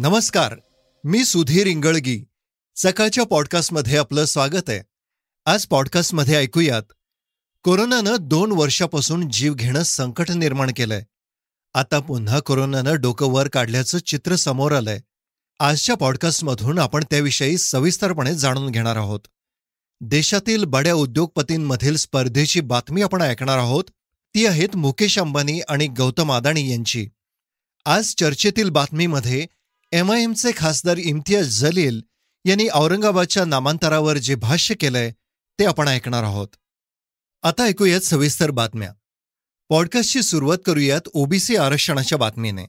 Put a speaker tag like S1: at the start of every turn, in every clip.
S1: नमस्कार मी सुधीर इंगळगी. सकाळच्या पॉडकास्टमध्ये आपलं स्वागत आहे. आज पॉडकास्टमध्ये ऐकूयात कोरोनानं दोन वर्षापासून जीव घेणं संकट निर्माण केलंय. आता पुन्हा कोरोनानं डोकं वर काढल्याचं चित्र समोर आलंय. आजच्या पॉडकास्टमधून आपण त्याविषयी सविस्तरपणे जाणून घेणार आहोत. देशातील बड्या उद्योगपतींमधील स्पर्धेची बातमी आपण ऐकणार आहोत. ती आहेत मुकेश अंबानी आणि गौतम अदाणी यांची. आज चर्चेतील बातमीमध्ये एमआयएमचे खासदार इम्तियाज जलील यांनी औरंगाबादच्या नामांतरावर जे भाष्य केलंय ते आपण ऐकणार आहोत. आता ऐकूयात सविस्तर बातम्या. पॉडकास्टची सुरुवात करूयात ओबीसी आरक्षणाच्या बातमीने.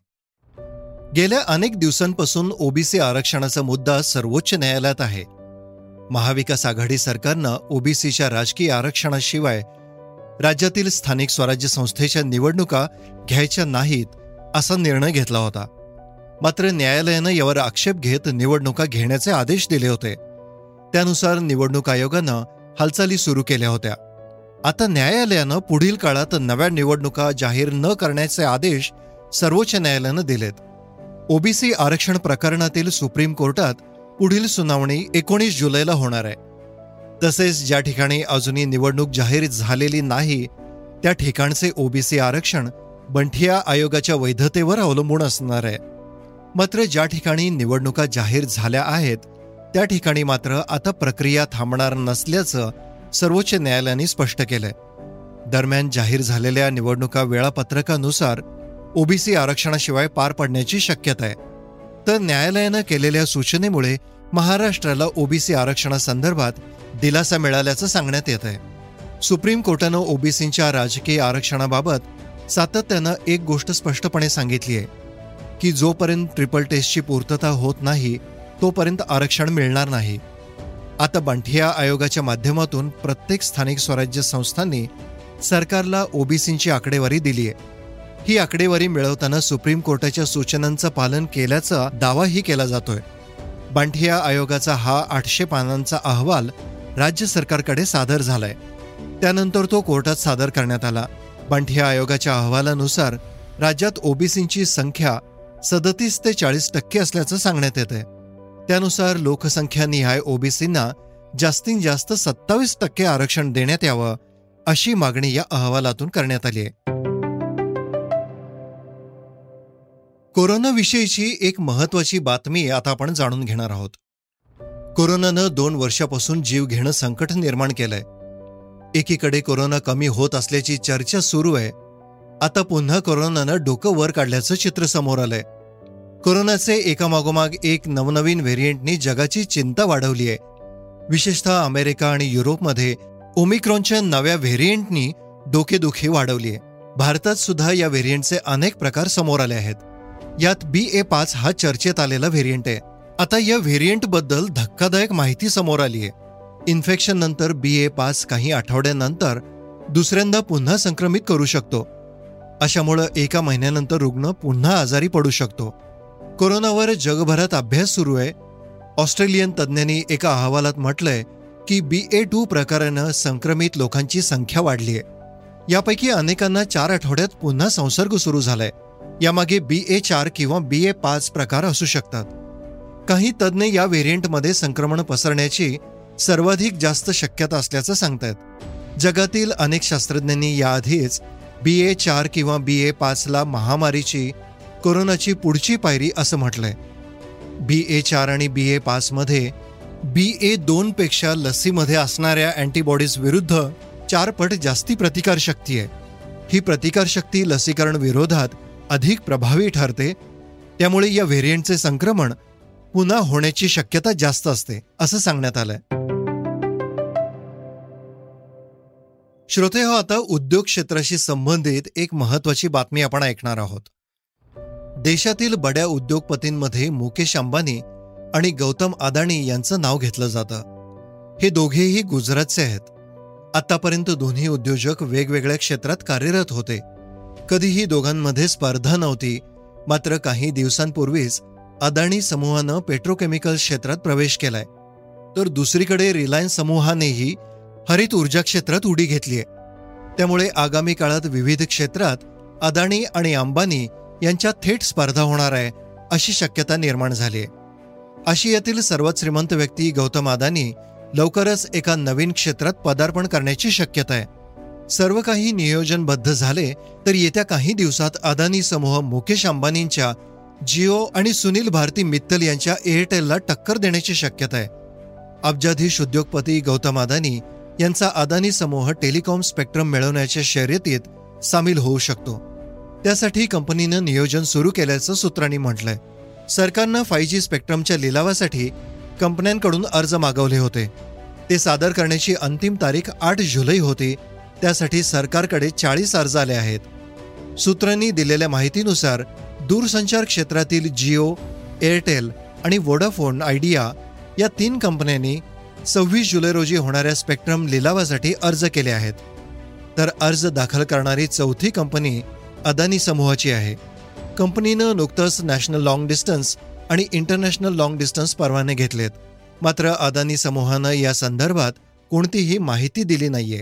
S1: गेल्या अनेक दिवसांपासून ओबीसी आरक्षणाचा मुद्दा सर्वोच्च न्यायालयात आहे. महाविकास आघाडी सरकारनं ओबीसीच्या राजकीय आरक्षणाशिवाय राज्यातील स्थानिक स्वराज्य संस्थेच्या निवडणुका घ्यायच्या नाहीत असा निर्णय घेतला होता. मात्र न्यायालयानं यावर आक्षेप घेत निवडणुका घेण्याचे आदेश दिले होते. त्यानुसार निवडणूक आयोगानं हालचाली सुरू केल्या होत्या. आता न्यायालयानं पुढील काळात नव्या निवडणुका जाहीर न करण्याचे आदेश सर्वोच्च न्यायालयानं दिलेत. ओबीसी आरक्षण प्रकरणातील सुप्रीम कोर्टात पुढील सुनावणी एकोणीस जुलैला होणार आहे. तसेच ज्या ठिकाणी अजूनही निवडणूक जाहीर झालेली नाही त्या ठिकाणचे ओबीसी आरक्षण बंठिया आयोगाच्या वैधतेवर अवलंबून असणार आहे. मात्र ज्या ठिकाणी निवडणुका जाहीर झाल्या आहेत त्या ठिकाणी मात्र आता प्रक्रिया थांबणार नसल्याचं सर्वोच्च न्यायालयाने स्पष्ट केलंय. दरम्यान जाहीर झालेल्या निवडणुका वेळापत्रकानुसार ओबीसी आरक्षणाशिवाय पार पडण्याची शक्यता आहे. तर न्यायालयानं केलेल्या सूचनेमुळे महाराष्ट्राला ओबीसी आरक्षणासंदर्भात दिलासा मिळाल्याचं सांगण्यात येत आहे. सुप्रीम कोर्टानं ओबीसींच्या राजकीय आरक्षणाबाबत सातत्यानं एक गोष्ट स्पष्टपणे सांगितली आहे. की जोपर्यंत ट्रिपल टेस्टची पूर्तता होत नाही तोपर्यंत आरक्षण मिळणार नाही. आता बांठिया आयोगाच्या माध्यमातून प्रत्येक स्थानिक स्वराज्य संस्थांनी सरकारला ओबीसींची आकडेवारी दिली आहे. ही आकडेवारी मिळवताना सुप्रीम कोर्टाच्या सूचनांचं पालन केल्याचा दावाही केला जातोय. बांठिया आयोगाचा हा आठशे पानांचा अहवाल राज्य सरकारकडे सादर झालाय. त्यानंतर तो कोर्टात सादर करण्यात आला. बांठिया आयोगाच्या अहवालानुसार राज्यात ओबीसींची संख्या सदतीस ते चाळीस टक्के असल्याचं सांगण्यात येते त्यानुसार लोकसंख्या निहाय ओबीसींना जास्तीत जास्त सत्तावीस टक्के आरक्षण देण्यात यावं अशी मागणी या अहवालातून करण्यात आली आहे कोरोनाविषयीची एक महत्वाची बातमी आता आपण जाणून घेणार आहोत. कोरोनानं दोन वर्षापासून जीव घेणं संकट निर्माण केलंय. एकीकडे कोरोना कमी होत असल्याची चर्चा सुरू आहे आता पुन्हा कोरोनानं डोकं वर काढल्याचं चित्र समोर आलंय. कोरोनाचे एकामागोमाग एक नवनवीन व्हेरियंटनी जगाची चिंता वाढवली आहे. विशेषतः अमेरिका आणि युरोपमध्ये ओमिक्रॉनच्या नव्या व्हेरियंटनी डोकेदुखी वाढवली आहे भारतात सुद्धा या व्हेरियंटचे अनेक प्रकार समोर आले आहेत. यात बी ए पाच हा चर्चेत आलेला व्हेरियंट आहे. आता या व्हेरियंटबद्दल धक्कादायक माहिती समोर आली आहे इन्फेक्शन नंतर बी ए पाच काही आठवड्यानंतर दुसऱ्यांदा पुन्हा संक्रमित करू शकतो. अशामुळं एका महिन्यानंतर रुग्ण पुन्हा आजारी पडू शकतो. कोरोनावर जगभरात अभ्यास सुरू आहे. ऑस्ट्रेलियन तज्ज्ञांनी एका अहवालात म्हटलंय की बी ए टू प्रकारानं संक्रमित लोकांची संख्या वाढली आहे. यापैकी अनेकांना चार आठवड्यात पुन्हा संसर्ग सुरू झालाय. यामागे बी ए चार किंवा बी ए पाच प्रकार असू शकतात. काही तज्ज्ञ या व्हेरियंटमध्ये संक्रमण पसरण्याची सर्वाधिक जास्त शक्यता असल्याचं सांगतायत. जगातील अनेक शास्त्रज्ञांनी याआधीच बी ए चार किंवा बी ए पाचला महामारीची कोरोनाची पुढची पायरी असं म्हटलंय. बी ए चार आणि बी ए पाचमध्ये बी ए दोनपेक्षा लसीमध्ये असणाऱ्या अँटीबॉडीज विरुद्ध चारपट जास्ती प्रतिकारशक्ती आहे. ही प्रतिकारशक्ती लसीकरण विरोधात अधिक प्रभावी ठरते. त्यामुळे या व्हेरियंटचे संक्रमण पुन्हा होण्याची शक्यता जास्त असते असं सांगण्यात आलंय. श्रोते हो आता उद्योग क्षेत्राशी संबंधित एक महत्वाची बातमी आपण ऐकणार आहोत. देशातील बड्या उद्योगपतींमध्ये मुकेश अंबानी आणि गौतम अदाणी यांचं नाव घेतलं जातं. हे दोघेही गुजरातचे आहेत. आतापर्यंत दोन्ही उद्योजक वेगवेगळ्या क्षेत्रात कार्यरत होते. कधीही दोघांमध्ये स्पर्धा नव्हती. मात्र काही दिवसांपूर्वीच अदाणी समूहानं पेट्रोकेमिकल क्षेत्रात प्रवेश केलाय. तर दुसरीकडे रिलायन्स समूहानेही हरित ऊर्जा क्षेत्रात उडी घेतलीय त्यामुळे आगामी काळात विविध क्षेत्रात अदाणी आणि अंबानी यांच्या थेट स्पर्धा होणार आहे अशी शक्यता निर्माण झाली आहे. आशियातील सर्वात श्रीमंत व्यक्ती गौतम अदानी लवकरच एका नवीन क्षेत्रात पदार्पण करण्याची शक्यता आहे. सर्व काही नियोजनबद्ध झाले तर येत्या काही दिवसात अदानी समूह मुकेश अंबानींच्या जिओ आणि सुनील भारती मित्तल यांच्या एअरटेलला टक्कर देण्याची शक्यता आहे. अब्जाधीश उद्योगपती गौतम अदानी यांचा अदानी समूह टेलिकॉम स्पेक्ट्रम मिळवण्याच्या शर्यतीत सामील होऊ शकतो. त्यासाठी कंपनीनं नियोजन सुरू केल्याचं सूत्रांनी म्हटलंय. सरकारनं फाय जी स्पेक्ट्रमच्या लिलावासाठी कंपन्यांकडून अर्ज मागवले होते. ते सादर करण्याची अंतिम तारीख आठ जुलै होती. त्यासाठी सरकारकडे चाळीस अर्ज आले आहेत. सूत्रांनी दिलेल्या माहितीनुसार दूरसंचार क्षेत्रातील जिओ एअरटेल आणि वोडाफोन आयडिया या तीन कंपन्यांनी सव्वीस जुलै रोजी होणाऱ्या स्पेक्ट्रम लिलावासाठी अर्ज केले आहेत. तर अर्ज दाखल करणारी चौथी कंपनी अदानी समूहाची आहे. कंपनीनं नुकतंच नॅशनल लाँग डिस्टन्स आणि इंटरनॅशनल लाँग डिस्टन्स परवाने घेतलेत. मात्र अदानी समूहानं या संदर्भात कोणतीही माहिती दिली नाहीये.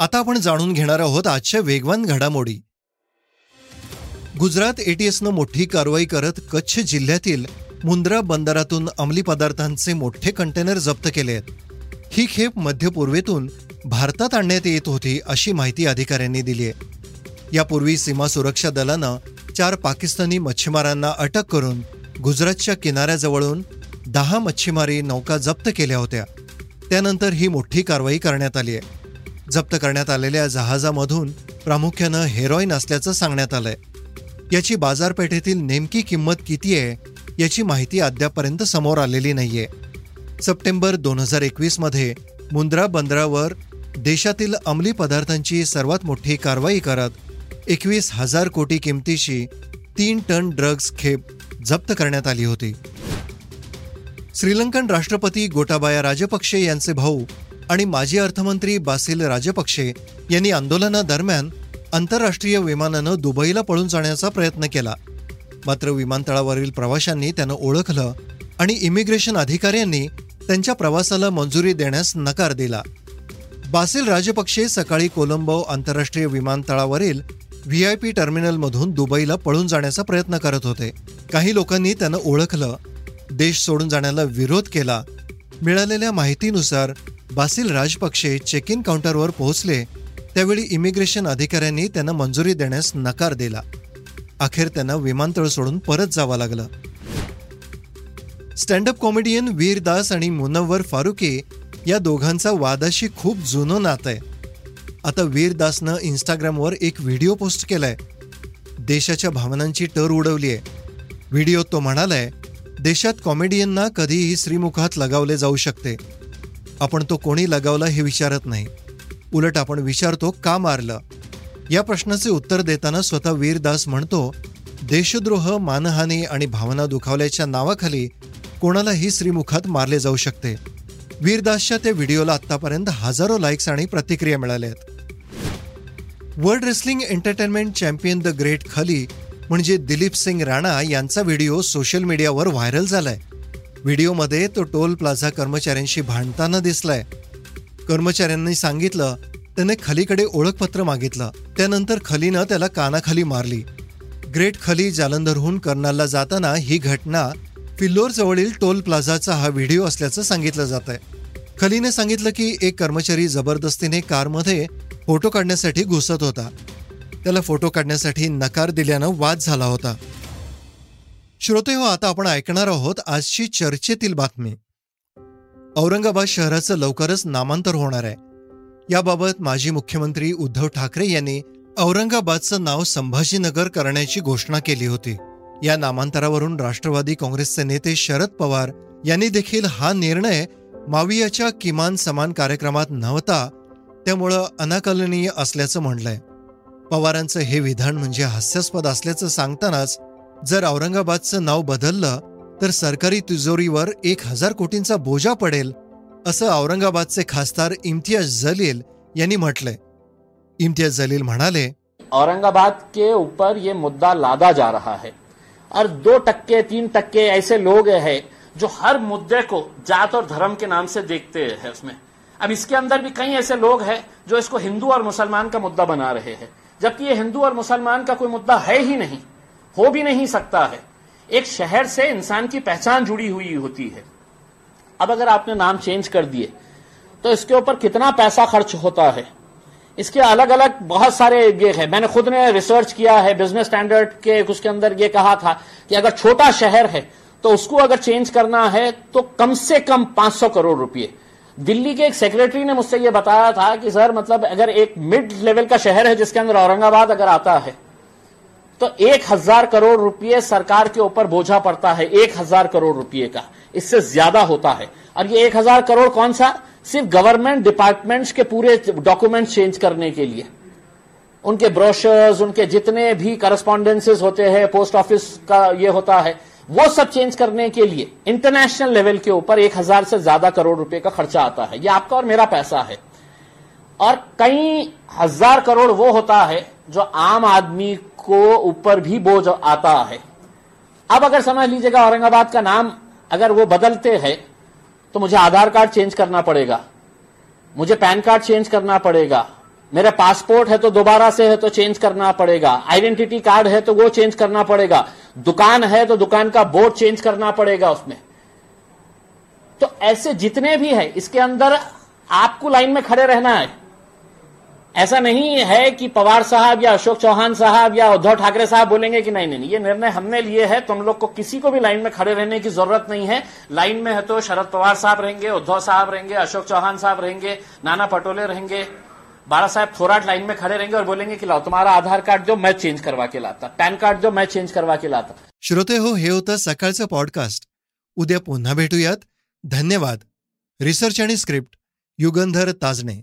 S1: आता आपण जाणून घेणार आहोत आजच्या वेगवान घडामोडी. गुजरात एटीएसनं मोठी कारवाई करत कच्छ जिल्ह्यातील मुंद्रा बंदरातून अंमली पदार्थांचे मोठे कंटेनर जप्त केले आहेत. ही खेप मध्य पूर्वेतून भारतात आणण्यात येत होती अशी माहिती अधिकाऱ्यांनी दिली आहे. यापूर्वी सीमा सुरक्षा दलानं चार पाकिस्तानी मच्छीमारांना अटक करून गुजरातच्या किनाऱ्याजवळून दहा मच्छीमारी नौका जप्त केल्या होत्या. त्यानंतर ही मोठी कारवाई करण्यात आली आहे. जप्त करण्यात आलेल्या जहाजामधून प्रामुख्यानं हेरॉईन असल्याचं सांगण्यात आलंय. याची बाजारपेठेतील नेमकी किंमत किती आहे याची माहिती अद्यापर्यंत समोर आलेली नाहीये. सप्टेंबर दोन हजार एकवीसमध्ये मुंद्रा बंदरावर देशातील अंमली पदार्थांची सर्वात मोठी कारवाई करत एकवीस हजार कोटी किमतीशी तीन टन ड्रग्ज खेप जप्त करण्यात आली होती. श्रीलंकन राष्ट्रपती गोटाबाया राजपक्षे यांचे भाऊ आणि माजी अर्थमंत्री बासिल राजपक्षे यांनी आंदोलनादरम्यान आंतरराष्ट्रीय विमानानं दुबईला पळून जाण्याचा प्रयत्न केला. मात्र विमानतळावरील प्रवाशांनी त्यांना ओळखलं आणि इमिग्रेशन अधिकाऱ्यांनी त्यांच्या प्रवासाला मंजुरी देण्यास नकार दिला. बासिल राजपक्षे सकाळी कोलंबो आंतरराष्ट्रीय विमानतळावरील व्ही आय पी टर्मिनलमधून दुबईला पळून जाण्याचा प्रयत्न करत होते. काही लोकांनी त्यांना ओळखलं देश सोडून जाण्याला विरोध केला. मिळालेल्या माहितीनुसार बासिल राजपक्षे चेक इन काउंटरवर पोहोचले त्यावेळी इमिग्रेशन अधिकाऱ्यांनी त्यांना मंजुरी देण्यास नकार दिला. अखेर त्यांना विमानतळ सोडून परत जावं लागलं. स्टँडअप कॉमेडियन वीर दास आणि मुनव्वर फारुकी या दोघांचा वादाशी खूप जुनं नातं आहे. आता वीर दासनं इंस्टाग्रामवर एक व्हिडिओ पोस्ट केलाय. देशाच्या भावनांची टर उडवली आहे व्हिडिओत तो म्हणालाय देशात कॉमेडियनना कधीही श्रीमुखात लगावले जाऊ शकते. आपण तो कोणी लगावला हे विचारत नाही. उलट आपण विचारतो का मारलं? या प्रश्नाचे उत्तर देताना स्वतः वीरदास म्हणतो देशद्रोह मानहानी आणि भावना दुखावल्याच्या नावाखाली कोणालाही श्रीमुखात मारले जाऊ शकते? वीरदासच्या त्या व्हिडिओला आतापर्यंत हजारो लाईक्स आणि प्रतिक्रिया मिळाल्या आहेत. World wrestling entertainment champion the great Khali म्हणजे दिलीप सिंग राणा यांचा व्हिडिओ सोशल मीडियावर व्हायरल झालाय. व्हिडिओमध्ये तो टोल प्लाझा कर्मचाऱ्यांशी भांडताना दिसलाय. कर्मचाऱ्यांनी सांगितलं त्याने खलीकडे ओळखपत्र मागितलं. त्यानंतर खलीनं त्याला कानाखाली मारली. ग्रेट खली जालंधरहून कर्नालला जाताना ही घटना फिल्लोरजवळील टोल प्लाझाचा हा व्हिडिओ असल्याचं सांगितलं जात आहे खलीने सांगितलं की एक कर्मचारी जबरदस्तीने कारमध्ये फोटो काढण्यासाठी घुसत होता. त्याला फोटो काढण्यासाठी नकार दिल्यानं वाद झाला होता. श्रोते हो आता आपण ऐकणार आहोत आजची चर्चेतील बातमी. औरंगाबाद शहराचं लवकरच नामांतर होणार आहे. याबाबत माजी मुख्यमंत्री उद्धव ठाकरे यांनी औरंगाबादचं नाव संभाजीनगर करण्याची घोषणा केली होती. या नामांतरावरून राष्ट्रवादी काँग्रेसचे नेते शरद पवार यांनी देखील हा निर्णय मावियाच्या किमान समान कार्यक्रमात नव्हता त्यामुळं अनाकलनीय असल्याचं म्हणलंय. पवारांचं हे विधान म्हणजे हास्यास्पद असल्याचं सांगतानाच जर औरंगाबादचं नाव बदललं तर सरकारी तिजोरीवर एक हजार कोटींचा बोजा पडेल असं औरंगाबादचे खासदार इम्तियाज़ जलील यांनी म्हटलंय. इम्तियाज़ जलील म्हणाले,
S2: औरंगाबाद के ऊपर ये मुद्दा लादा जा रहा है. और दो टक्के, तीन टक्के ऐसे लोग हैं जो हर मुद्दे को जात और धर्म के नाम से देखते हैं उसमें। अब इसके अंदर भी कई ऐसे लोग हैं जो इसको हिंदू और मुसलमान का मुद्दा बना रहे हैं। जबकि ये हिंदू और मुसलमान का कोई मुद्दा है ही नहीं, हो भी नहीं सकता है। एक शहर से इंसान की पहचान जुड़ी हुई होती है। अब अगर आपने नाम चेंज कर दिए तो इसके ऊपर कितना पैसा खर्च होता है? इसके अलग अलग बहुत सारे ये है। मैंने खुद ने रिसर्च किया है बिज़नेस स्टैंडर्ड के, उसके अंदर ये कहा था कि अगर छोटा शहर है तो उसको अगर चेंज करना है तो कम से कम 500 करोड़ रुपए दिल्ली के एक सेक्रेटरी ने मुझसे ये बताया था कि, सर मतलब अगर एक मिड लेवल का शहर है, जिसके अंदर औरंगाबाद अगर आता है तो एक हज़ार करोड़ रुपए सरकार के ऊपर बोझा पड़ता है, एक हज़ार करोड़ रुपए का। इससे ज़्यादा होता है। और ये एक हज़ार करोड़ कौन सा? सिर्फ़ गवर्नमेंट डिपार्टमेंट्स के पूरे डॉक्यूमेंट चेंज करने के लिए। उनके ब्रोशर्स, उनके जितने भी करस्पॉन्डेंसेस होते हैं, पोस्ट ऑफ़िस का ये होता है, वो सब चेंज करने के लिए इंटरनेशनल लेवल के ऊपर एक हज़ार से ज़्यादा करोड़ रुपए का खर्चा आता है। ये आपका और मेरा पैसा है। और कई हज़ार करोड़ वो होता है जो आम आदमी को ऊपर भी बोझ आता है। अब अगर समझ लीजिएगा, औरंगाबाद का नाम अगर वो बदलते हैं तो मुझे आधार कार्ड चेंज करना पड़ेगा। मुझे पैन कार्ड चेंज करना पड़ेगा। मेरा पासपोर्ट है तो दोबारा से है तो चेंज करना पड़ेगा। आइडेंटिटी कार्ड है तो वो चेंज करना पड़ेगा। दुकान है तो दुकान का बोर्ड चेंज करना पड़ेगा उसमें। तो ऐसे जितने भी है, इसके अंदर आपको लाइन में खड़े रहना है। ऐसा नहीं है कि पवार साहब या अशोक चौहान साहब या उद्धव ठाकरे साहब बोलेंगे कि नहीं नहीं ये निर्णय हमने लिए है। तुम लोग को किसी को भी लाइन में खड़े रहने की ज़रूरत नहीं है। लाइन में है तो शरद पवार साहब रहेंगे, उद्धव साहब रहेंगे, अशोक चौहान साहब रहेंगे, नाना पटोले रहेंगे। बाला साहब थोराट लाइन में खड़े रहेंगे और बोलेंगे कि लाओ, तुम्हारा आधार कार्ड जो मैं चेंज करवा के लाता। पैन कार्ड जो मैं चेंज करवा के लाता।
S1: श्रोते हो, हे होतं सकाळचं पॉडकास्ट उद्या पुन्हा भेटूयात. धन्यवाद. रिसर्च आणि स्क्रिप्ट युगंधर ताजणे